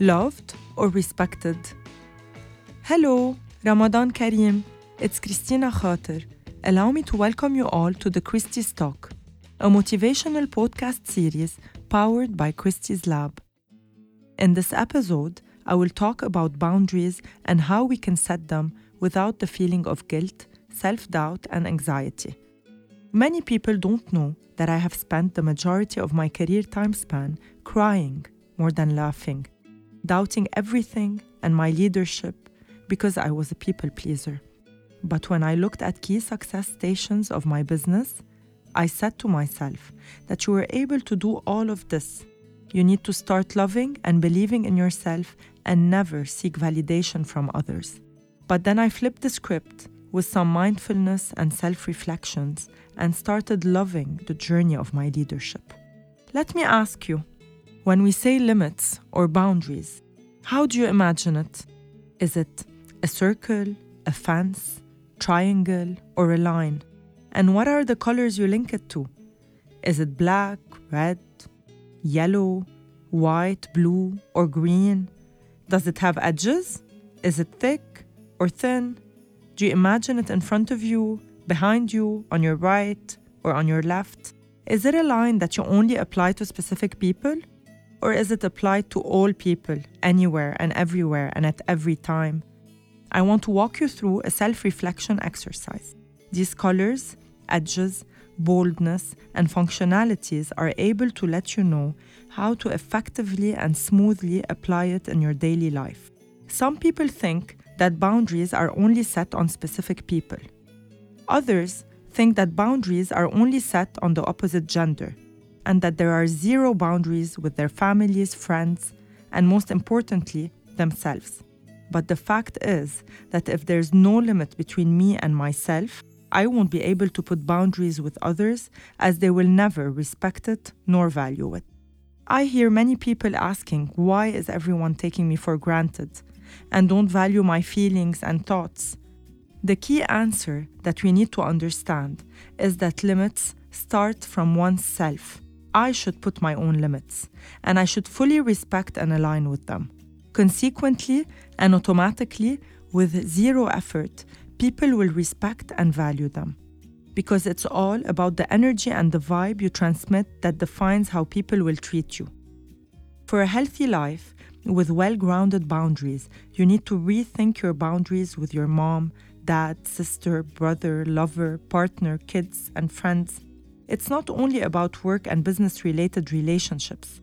loved or respected? Hello, Ramadan Kareem. It's Christina Khater. Allow me to welcome you all to the Christie's Talk, a motivational podcast series powered by Christie's Lab. In this episode, I will talk about boundaries and how we can set them without the feeling of guilt, self doubt, and anxiety. Many people don't know that I have spent the majority of my career time span crying more than laughing, doubting everything and my leadership because I was a people pleaser. But when I looked at key success stations of my business, I said to myself that you were able to do all of this. You need to start loving and believing in yourself and never seek validation from others. But then I flipped the script with some mindfulness and self reflections and started loving the journey of my leadership. Let me ask you when we say limits or boundaries, how do you imagine it? Is it a circle, a fence, triangle, or a line? And what are the colors you link it to? Is it black, red, yellow, white, blue, or green? Does it have edges? Is it thick or thin? Do you imagine it in front of you, behind you, on your right, or on your left? Is it a line that you only apply to specific people? Or is it applied to all people, anywhere and everywhere and at every time? I want to walk you through a self reflection exercise. These colors, edges, boldness, and functionalities are able to let you know how to effectively and smoothly apply it in your daily life. Some people think that boundaries are only set on specific people. Others think that boundaries are only set on the opposite gender, and that there are zero boundaries with their families, friends, and most importantly, themselves. But the fact is that if there's no limit between me and myself, I won't be able to put boundaries with others as they will never respect it nor value it. I hear many people asking, why is everyone taking me for granted and don't value my feelings and thoughts? The key answer that we need to understand is that limits start from oneself. I should put my own limits, and I should fully respect and align with them. Consequently and automatically, with zero effort, people will respect and value them. Because it's all about the energy and the vibe you transmit that defines how people will treat you. For a healthy life, with well grounded boundaries, you need to rethink your boundaries with your mom, dad, sister, brother, lover, partner, kids, and friends. It's not only about work and business related relationships.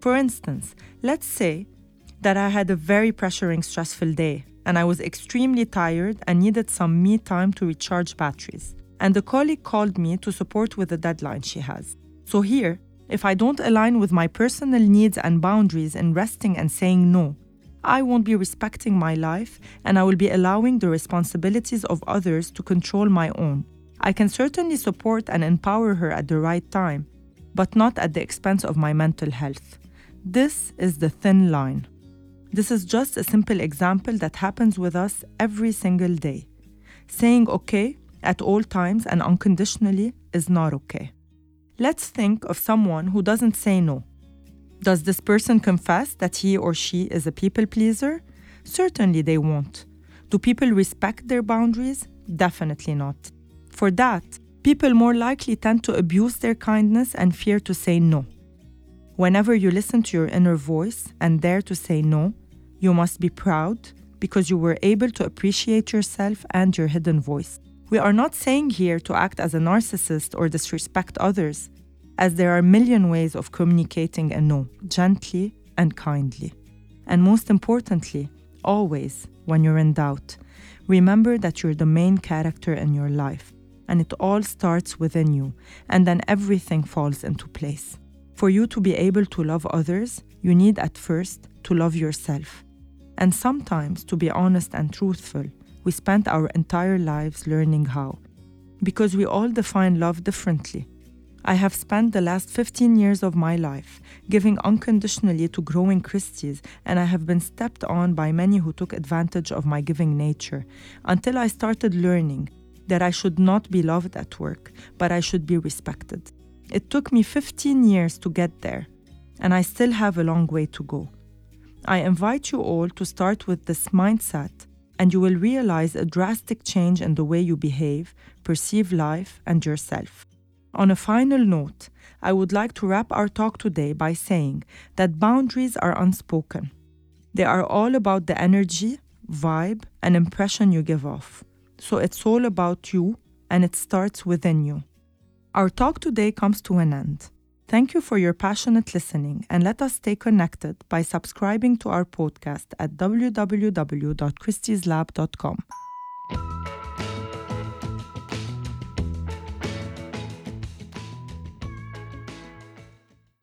For instance, let's say that I had a very pressuring, stressful day and I was extremely tired and needed some me time to recharge batteries. And a colleague called me to support with a deadline she has. So, here, if I don't align with my personal needs and boundaries in resting and saying no, I won't be respecting my life and I will be allowing the responsibilities of others to control my own. I can certainly support and empower her at the right time, but not at the expense of my mental health. This is the thin line. This is just a simple example that happens with us every single day. Saying okay at all times and unconditionally is not okay. Let's think of someone who doesn't say no. Does this person confess that he or she is a people pleaser? Certainly they won't. Do people respect their boundaries? Definitely not. For that, people more likely tend to abuse their kindness and fear to say no. Whenever you listen to your inner voice and dare to say no, you must be proud because you were able to appreciate yourself and your hidden voice. We are not saying here to act as a narcissist or disrespect others, as there are a million ways of communicating a no, gently and kindly. And most importantly, always, when you're in doubt, remember that you're the main character in your life, and it all starts within you, and then everything falls into place. For you to be able to love others, you need at first to love yourself. And sometimes, to be honest and truthful, we spent our entire lives learning how. Because we all define love differently. I have spent the last 15 years of my life giving unconditionally to growing Christies, and I have been stepped on by many who took advantage of my giving nature until I started learning that I should not be loved at work, but I should be respected. It took me 15 years to get there, and I still have a long way to go. I invite you all to start with this mindset, and you will realize a drastic change in the way you behave, perceive life, and yourself. On a final note, I would like to wrap our talk today by saying that boundaries are unspoken. They are all about the energy, vibe, and impression you give off. So it's all about you, and it starts within you. Our talk today comes to an end. Thank you for your passionate listening, and let us stay connected by subscribing to our podcast at www.christieslab.com.